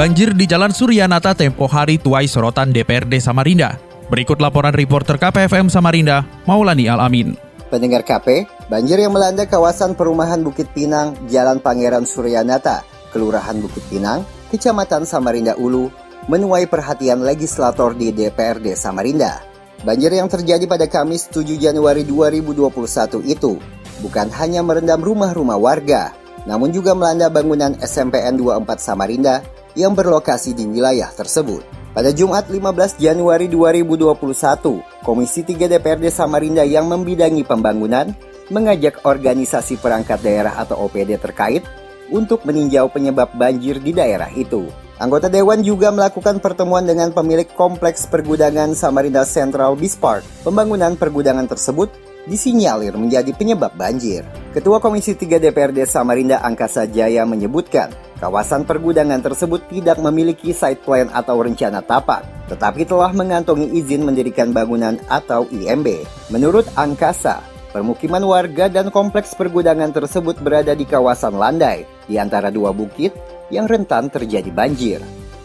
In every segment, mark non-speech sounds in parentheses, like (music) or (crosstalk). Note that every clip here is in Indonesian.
Banjir di Jalan Suryanata tempo hari tuai sorotan DPRD Samarinda. Berikut laporan reporter KPFM Samarinda, Maulani Alamin. Pendengar KP, banjir yang melanda kawasan perumahan Bukit Pinang, Jalan Pangeran Suryanata, Kelurahan Bukit Pinang, Kecamatan Samarinda Ulu, menuai perhatian legislator di DPRD Samarinda. Banjir yang terjadi pada Kamis 7 Januari 2021 itu bukan hanya merendam rumah-rumah warga, namun juga melanda bangunan SMPN 24 Samarinda yang berlokasi di wilayah tersebut. Pada Jumat 15 Januari 2021, Komisi 3 DPRD Samarinda yang membidangi pembangunan mengajak organisasi perangkat daerah atau OPD terkait untuk meninjau penyebab banjir di daerah itu. Anggota Dewan juga melakukan pertemuan dengan pemilik kompleks pergudangan Samarinda Central Beach Park. Pembangunan pergudangan tersebut disinyalir menjadi penyebab banjir. Ketua Komisi 3 DPRD Samarinda Angkasa Jaya menyebutkan, kawasan pergudangan tersebut tidak memiliki site plan atau rencana tapak, tetapi telah mengantongi izin mendirikan bangunan atau IMB. Menurut Angkasa, permukiman warga dan kompleks pergudangan tersebut berada di kawasan landai, di antara dua bukit yang rentan terjadi banjir.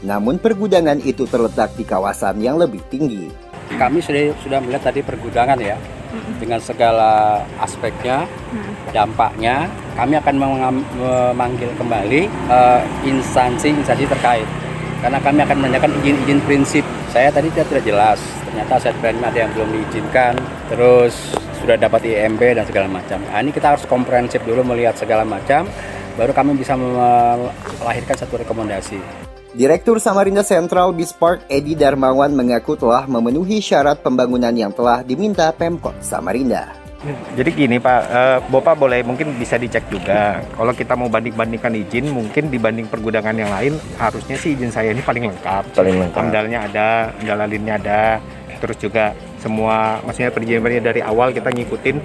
Namun pergudangan itu terletak di kawasan yang lebih tinggi. Kami sudah sudah melihat tadi pergudangan ya, dengan segala aspeknya, dampaknya. Kami akan memanggil kembali instansi-instansi uh, terkait, karena kami akan menanyakan izin-izin prinsip. Saya tadi tidak, tidak jelas, ternyata saya plannya ada yang belum diizinkan, terus sudah dapat IMB dan segala macam. Nah, ini kita harus komprehensif dulu melihat segala macam, baru kami bisa melahirkan satu rekomendasi. Direktur Samarinda Central Beach Park Edi Darmawan mengaku telah memenuhi syarat pembangunan yang telah diminta Pemkot Samarinda. Jadi gini Pak, uh, Bapak boleh mungkin bisa dicek juga. Kalau kita mau banding-bandingkan izin, mungkin dibanding pergudangan yang lain, harusnya sih izin saya ini paling lengkap. Paling lengkap. Amdalnya ada, amdal lainnya ada, terus juga semua maksudnya perizinan dari awal kita ngikutin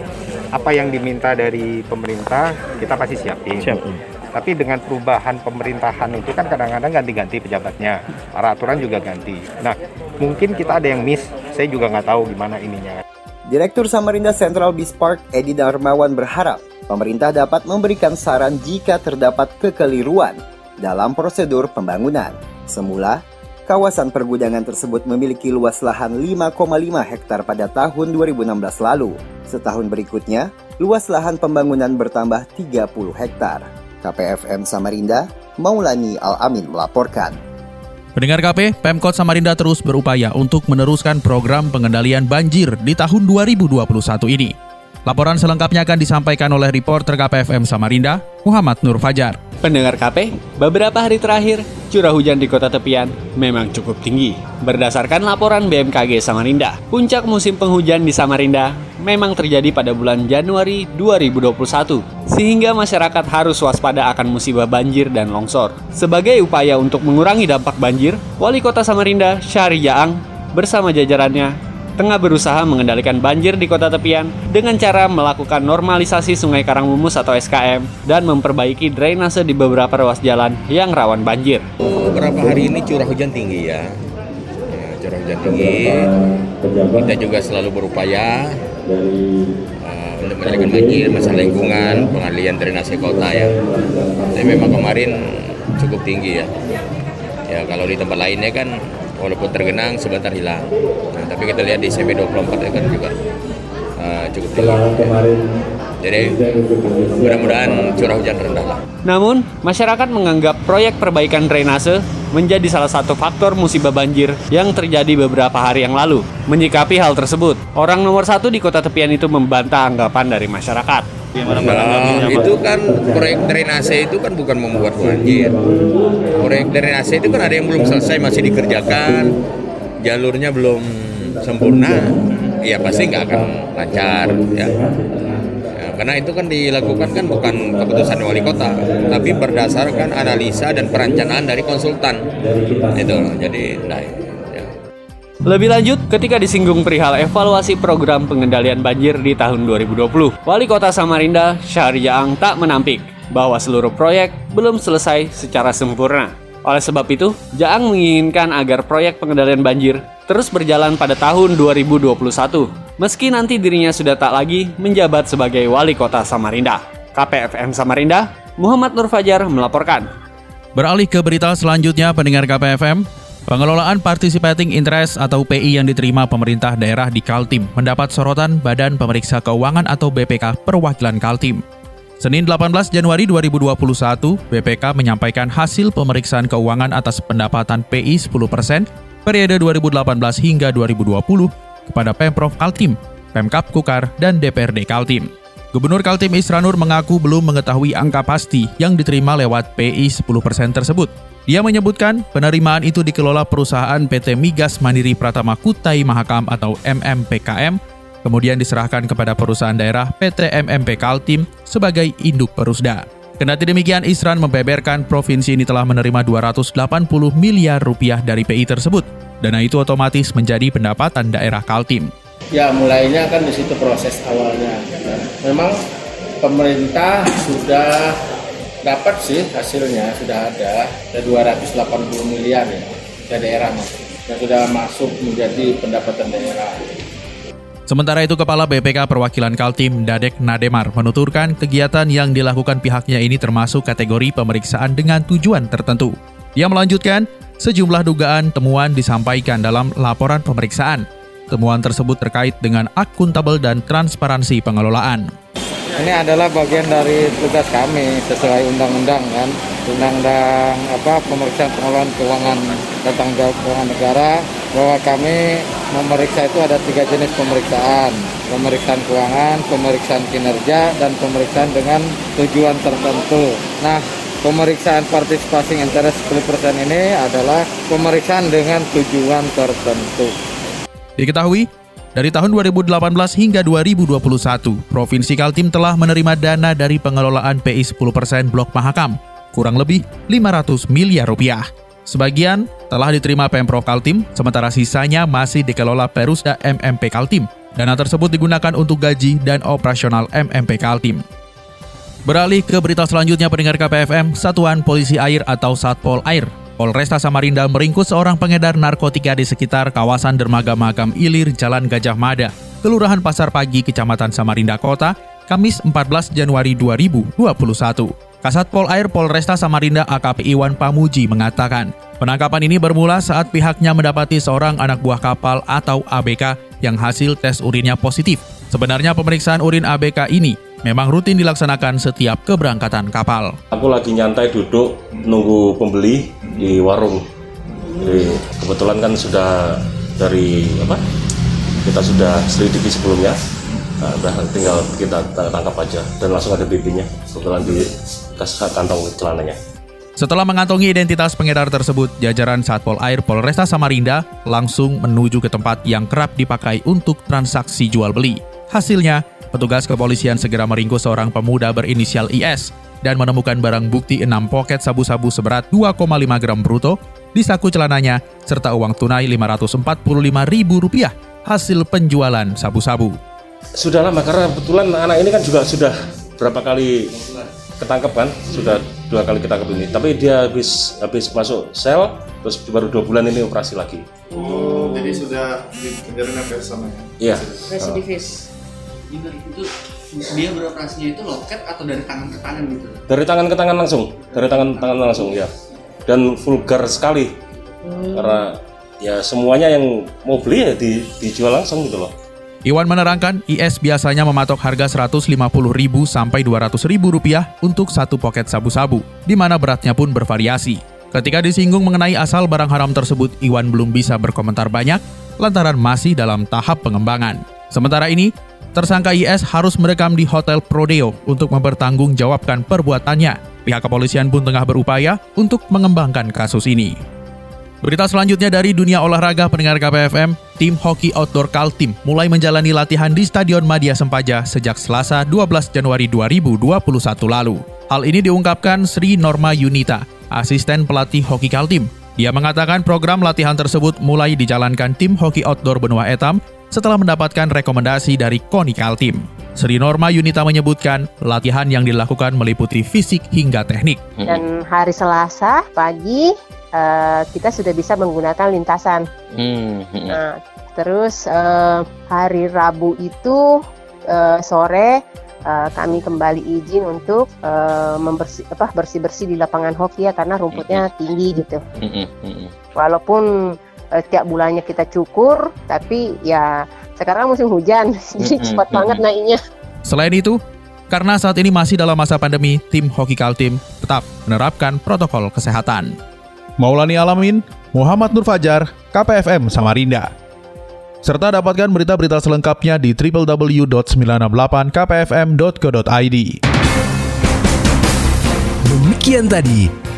apa yang diminta dari pemerintah kita pasti siapin. Siap. Tapi dengan perubahan pemerintahan itu kan kadang-kadang ganti-ganti pejabatnya, peraturan juga ganti. Nah, mungkin kita ada yang miss, saya juga nggak tahu gimana ininya. Direktur Samarinda Central Beach Park Edi Darmawan berharap pemerintah dapat memberikan saran jika terdapat kekeliruan dalam prosedur pembangunan. Semula, kawasan pergudangan tersebut memiliki luas lahan 5,5 hektar pada tahun 2016 lalu. Setahun berikutnya, luas lahan pembangunan bertambah 30 hektar. KPFM Samarinda, Maulani Al-Amin melaporkan. Pendengar KP, Pemkot Samarinda terus berupaya untuk meneruskan program pengendalian banjir di tahun 2021 ini. Laporan selengkapnya akan disampaikan oleh reporter KPFM Samarinda, Muhammad Nur Fajar. Pendengar KP, beberapa hari terakhir, curah hujan di kota tepian memang cukup tinggi. Berdasarkan laporan BMKG Samarinda, puncak musim penghujan di Samarinda memang terjadi pada bulan Januari 2021, sehingga masyarakat harus waspada akan musibah banjir dan longsor. Sebagai upaya untuk mengurangi dampak banjir, Wali Kota Samarinda, Syahri Jaang, bersama jajarannya tengah berusaha mengendalikan banjir di kota tepian dengan cara melakukan normalisasi Sungai Karangmumus atau SKM dan memperbaiki drainase di beberapa ruas jalan yang rawan banjir. Beberapa hari ini curah hujan tinggi ya. ya curah hujan tinggi. Kita juga selalu berupaya uh, untuk mengendalikan banjir, masalah lingkungan, pengalian drainase kota ya. Tapi memang kemarin cukup tinggi ya. Ya kalau di tempat lainnya kan walaupun tergenang sebentar hilang. Nah, tapi kita lihat di CB 24 itu kan juga uh, cukup tinggi. Jadi mudah-mudahan curah hujan rendah lah. Namun, masyarakat menganggap proyek perbaikan drainase menjadi salah satu faktor musibah banjir yang terjadi beberapa hari yang lalu. Menyikapi hal tersebut, orang nomor satu di kota tepian itu membantah anggapan dari masyarakat. Nah, itu kan proyek drainase itu kan bukan membuat banjir. Proyek drainase itu kan ada yang belum selesai masih dikerjakan, jalurnya belum sempurna, ya pasti nggak akan lancar. Ya karena itu kan dilakukan kan bukan keputusan wali kota, tapi berdasarkan analisa dan perencanaan dari konsultan. Itu. Jadi nah, ya. Lebih lanjut, ketika disinggung perihal evaluasi program pengendalian banjir di tahun 2020, Wali Kota Samarinda, Syahri Jaang tak menampik bahwa seluruh proyek belum selesai secara sempurna. Oleh sebab itu, Jaang menginginkan agar proyek pengendalian banjir terus berjalan pada tahun 2021, meski nanti dirinya sudah tak lagi menjabat sebagai wali kota Samarinda. KPFM Samarinda, Muhammad Nur Fajar melaporkan. Beralih ke berita selanjutnya pendengar KPFM, pengelolaan participating interest atau PI yang diterima pemerintah daerah di Kaltim mendapat sorotan Badan Pemeriksa Keuangan atau BPK Perwakilan Kaltim. Senin 18 Januari 2021, BPK menyampaikan hasil pemeriksaan keuangan atas pendapatan PI 10% periode 2018 hingga 2020 kepada Pemprov Kaltim, Pemkap Kukar, dan DPRD Kaltim. Gubernur Kaltim Isranur mengaku belum mengetahui angka pasti yang diterima lewat PI 10% tersebut. Dia menyebutkan penerimaan itu dikelola perusahaan PT Migas Mandiri Pratama Kutai Mahakam atau MMPKM kemudian diserahkan kepada perusahaan daerah PT MMP Kaltim sebagai induk perusda. Kendati demikian, Isran membeberkan provinsi ini telah menerima 280 miliar rupiah dari PI tersebut. Dana itu otomatis menjadi pendapatan daerah Kaltim. Ya, mulainya kan di situ proses awalnya. Memang pemerintah sudah dapat sih hasilnya, sudah ada, ada 280 miliar ya, dari daerah yang sudah masuk menjadi pendapatan daerah. Sementara itu, Kepala BPK Perwakilan Kaltim, Dadek Nademar, menuturkan kegiatan yang dilakukan pihaknya ini termasuk kategori pemeriksaan dengan tujuan tertentu. Ia melanjutkan, sejumlah dugaan temuan disampaikan dalam laporan pemeriksaan. Temuan tersebut terkait dengan akuntabel dan transparansi pengelolaan. Ini adalah bagian dari tugas kami sesuai undang-undang kan, undang-undang apa pemeriksaan pengelolaan keuangan tanggung jawab keuangan negara bahwa kami memeriksa itu ada tiga jenis pemeriksaan pemeriksaan keuangan, pemeriksaan kinerja, dan pemeriksaan dengan tujuan tertentu. Nah, pemeriksaan participation interest 10% ini adalah pemeriksaan dengan tujuan tertentu. Diketahui, dari tahun 2018 hingga 2021, Provinsi Kaltim telah menerima dana dari pengelolaan PI 10% Blok Mahakam, kurang lebih 500 miliar rupiah. Sebagian telah diterima Pemprov Kaltim, sementara sisanya masih dikelola Perusda MMP Kaltim. Dana tersebut digunakan untuk gaji dan operasional MMP Kaltim. Beralih ke berita selanjutnya pendengar KPFM, Satuan Polisi Air atau Satpol Air. Polresta Samarinda meringkus seorang pengedar narkotika di sekitar kawasan dermaga Makam Ilir Jalan Gajah Mada, Kelurahan Pasar Pagi, Kecamatan Samarinda Kota, Kamis 14 Januari 2021. Kasat Pol Air Polresta Samarinda AKP Iwan Pamuji mengatakan, penangkapan ini bermula saat pihaknya mendapati seorang anak buah kapal atau ABK yang hasil tes urinnya positif. Sebenarnya pemeriksaan urin ABK ini memang rutin dilaksanakan setiap keberangkatan kapal. Aku lagi nyantai duduk nunggu pembeli di warung. Jadi kebetulan kan sudah dari apa? Kita sudah selidiki sebelumnya. Nah, udah tinggal kita tangkap aja dan langsung ada bibinya. Kebetulan di kantong celananya. Setelah mengantongi identitas pengedar tersebut, jajaran Satpol Air Polresta Samarinda langsung menuju ke tempat yang kerap dipakai untuk transaksi jual beli. Hasilnya, petugas kepolisian segera meringkus seorang pemuda berinisial IS dan menemukan barang bukti 6 poket sabu-sabu seberat 2,5 gram bruto di saku celananya serta uang tunai Rp545.000 hasil penjualan sabu-sabu. Sudah lama karena kebetulan anak ini kan juga sudah berapa kali ketangkep kan? Sudah dua kali ketangkep ini. Tapi dia habis habis masuk sel terus baru dua bulan ini operasi lagi. Oh jadi sudah di penjara sama ya? Iya. Residivis juga itu dia beroperasinya itu loket atau dari tangan ke tangan gitu dari tangan ke tangan langsung dari tangan ke tangan langsung ya dan vulgar sekali hmm. karena ya semuanya yang mau beli ya di, dijual langsung gitu loh Iwan menerangkan, IS biasanya mematok harga Rp150.000 sampai Rp200.000 rupiah untuk satu poket sabu-sabu, di mana beratnya pun bervariasi. Ketika disinggung mengenai asal barang haram tersebut, Iwan belum bisa berkomentar banyak lantaran masih dalam tahap pengembangan. Sementara ini, tersangka IS harus merekam di Hotel Prodeo untuk mempertanggungjawabkan perbuatannya. Pihak kepolisian pun tengah berupaya untuk mengembangkan kasus ini. Berita selanjutnya dari dunia olahraga pendengar KPFM, tim hoki outdoor Kaltim mulai menjalani latihan di Stadion Madia Sempaja sejak Selasa 12 Januari 2021 lalu. Hal ini diungkapkan Sri Norma Yunita, asisten pelatih hoki Kaltim. Dia mengatakan program latihan tersebut mulai dijalankan tim hoki outdoor benua etam setelah mendapatkan rekomendasi dari KONI Kaltim. Sri Norma Yunita menyebutkan latihan yang dilakukan meliputi fisik hingga teknik. Dan hari Selasa pagi uh, kita sudah bisa menggunakan lintasan. Nah, terus uh, hari Rabu itu uh, sore uh, kami kembali izin untuk uh, membersih apa bersih bersih di lapangan hoki ya karena rumputnya hmm. tinggi gitu. Walaupun uh, tiap bulannya kita cukur, tapi ya sekarang musim hujan, (laughs) jadi cepat banget naiknya. Selain itu, karena saat ini masih dalam masa pandemi, tim Hoki Kaltim tetap menerapkan protokol kesehatan. Maulani Alamin, Muhammad Nur Fajar, KPFM Samarinda. Serta dapatkan berita-berita selengkapnya di www.968kpfm.co.id. Demikian tadi